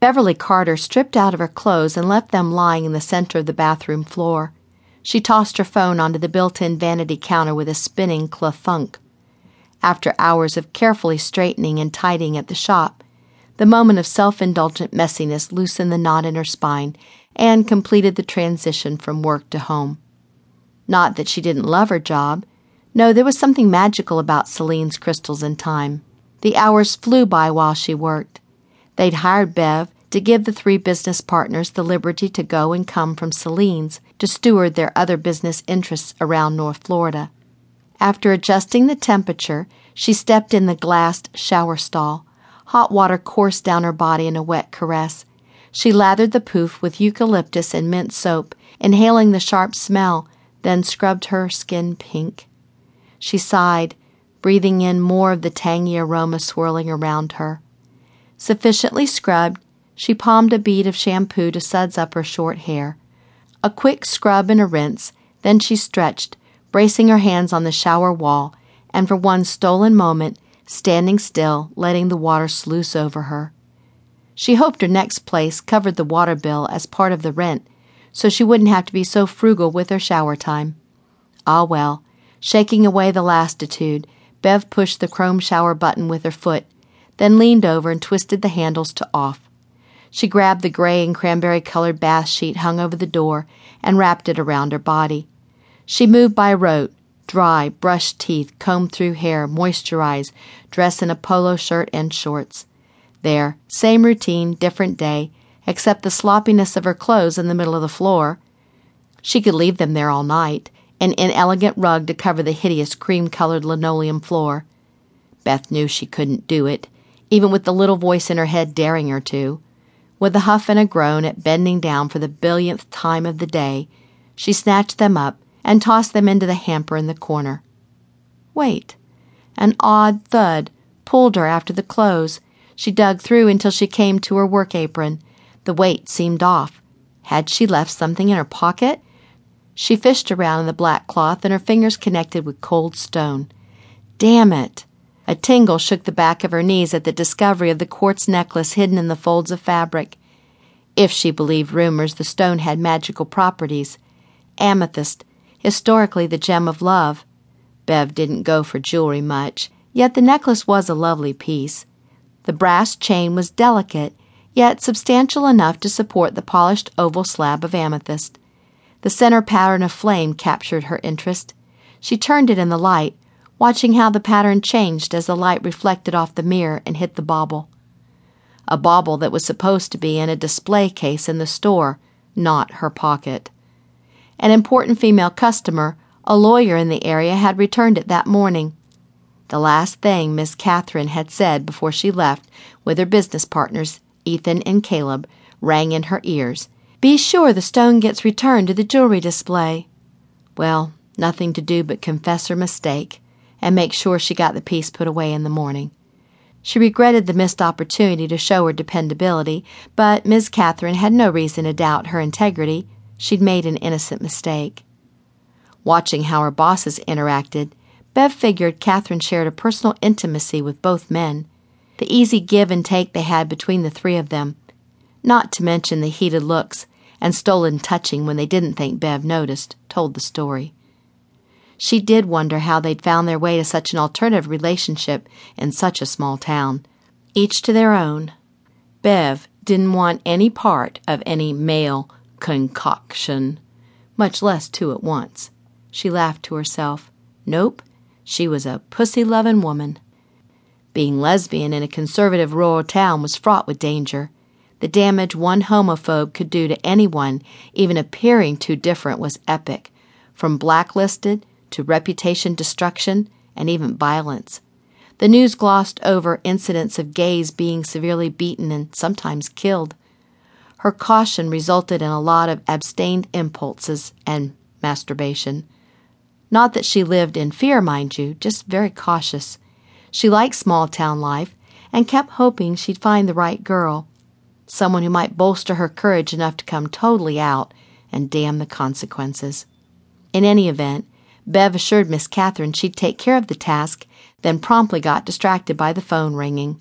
Beverly Carter stripped out of her clothes and left them lying in the center of the bathroom floor. She tossed her phone onto the built in vanity counter with a spinning clothunk. After hours of carefully straightening and tidying at the shop, the moment of self indulgent messiness loosened the knot in her spine and completed the transition from work to home. Not that she didn't love her job. No, there was something magical about Salynne's crystals and Thyme. The hours flew by while she worked. They'd hired Bev to give the three business partners the liberty to go and come from Salynne's to steward their other business interests around North Florida. After adjusting the temperature, she stepped in the glassed shower stall. Hot water coursed down her body in a wet caress. She lathered the poof with eucalyptus and mint soap, inhaling the sharp smell, then scrubbed her skin pink. She sighed, breathing in more of the tangy aroma swirling around her. Sufficiently scrubbed, she palmed a bead of shampoo to suds up her short hair. A quick scrub and a rinse, then she stretched, bracing her hands on the shower wall, and for one stolen moment, standing still, letting the water sluice over her. She hoped her next place covered the water bill as part of the rent, so she wouldn't have to be so frugal with her shower time. Ah, well, shaking away the lassitude, Bev pushed the chrome shower button with her foot then leaned over and twisted the handles to off. She grabbed the gray and cranberry colored bath sheet hung over the door and wrapped it around her body. She moved by rote, dry, brushed teeth, combed through hair, moisturized, dressed in a polo shirt and shorts. There, same routine, different day, except the sloppiness of her clothes in the middle of the floor. She could leave them there all night, an inelegant rug to cover the hideous cream colored linoleum floor. Bev knew she couldn't do it even with the little voice in her head daring her to. With a huff and a groan at bending down for the billionth time of the day, she snatched them up and tossed them into the hamper in the corner. Wait. An odd thud pulled her after the clothes. She dug through until she came to her work apron. The weight seemed off. Had she left something in her pocket? She fished around in the black cloth and her fingers connected with cold stone. Damn it! A tingle shook the back of her knees at the discovery of the quartz necklace hidden in the folds of fabric. If she believed rumors, the stone had magical properties. Amethyst, historically the gem of love. Bev didn't go for jewelry much, yet the necklace was a lovely piece. The brass chain was delicate, yet substantial enough to support the polished oval slab of amethyst. The center pattern of flame captured her interest. She turned it in the light, watching how the pattern changed as the light reflected off the mirror and hit the bauble. A bauble that was supposed to be in a display case in the store, not her pocket. An important female customer, a lawyer in the area, had returned it that morning. The last thing Miss Catherine had said before she left with her business partners, Ethan and Caleb, rang in her ears. Be sure the stone gets returned to the jewelry display. Well, nothing to do but confess her mistake and make sure she got the piece put away in the morning. She regretted the missed opportunity to show her dependability, but Miss Catherine had no reason to doubt her integrity. She'd made an innocent mistake. Watching how her bosses interacted, Bev figured Catherine shared a personal intimacy with both men, the easy give and take they had between the three of them, not to mention the heated looks and stolen touching when they didn't think Bev noticed, told the story. She did wonder how they'd found their way to such an alternative relationship in such a small town. Each to their own. Bev didn't want any part of any male concoction, much less two at once. She laughed to herself. Nope, she was a pussy loving woman. Being lesbian in a conservative rural town was fraught with danger. The damage one homophobe could do to anyone, even appearing too different, was epic. From blacklisted to reputation destruction and even violence. The news glossed over incidents of gays being severely beaten and sometimes killed. Her caution resulted in a lot of abstained impulses and masturbation. Not that she lived in fear, mind you, just very cautious. She liked small town life and kept hoping she'd find the right girl, someone who might bolster her courage enough to come totally out and damn the consequences. In any event, Bev assured Miss Catherine she'd take care of the task, then promptly got distracted by the phone ringing.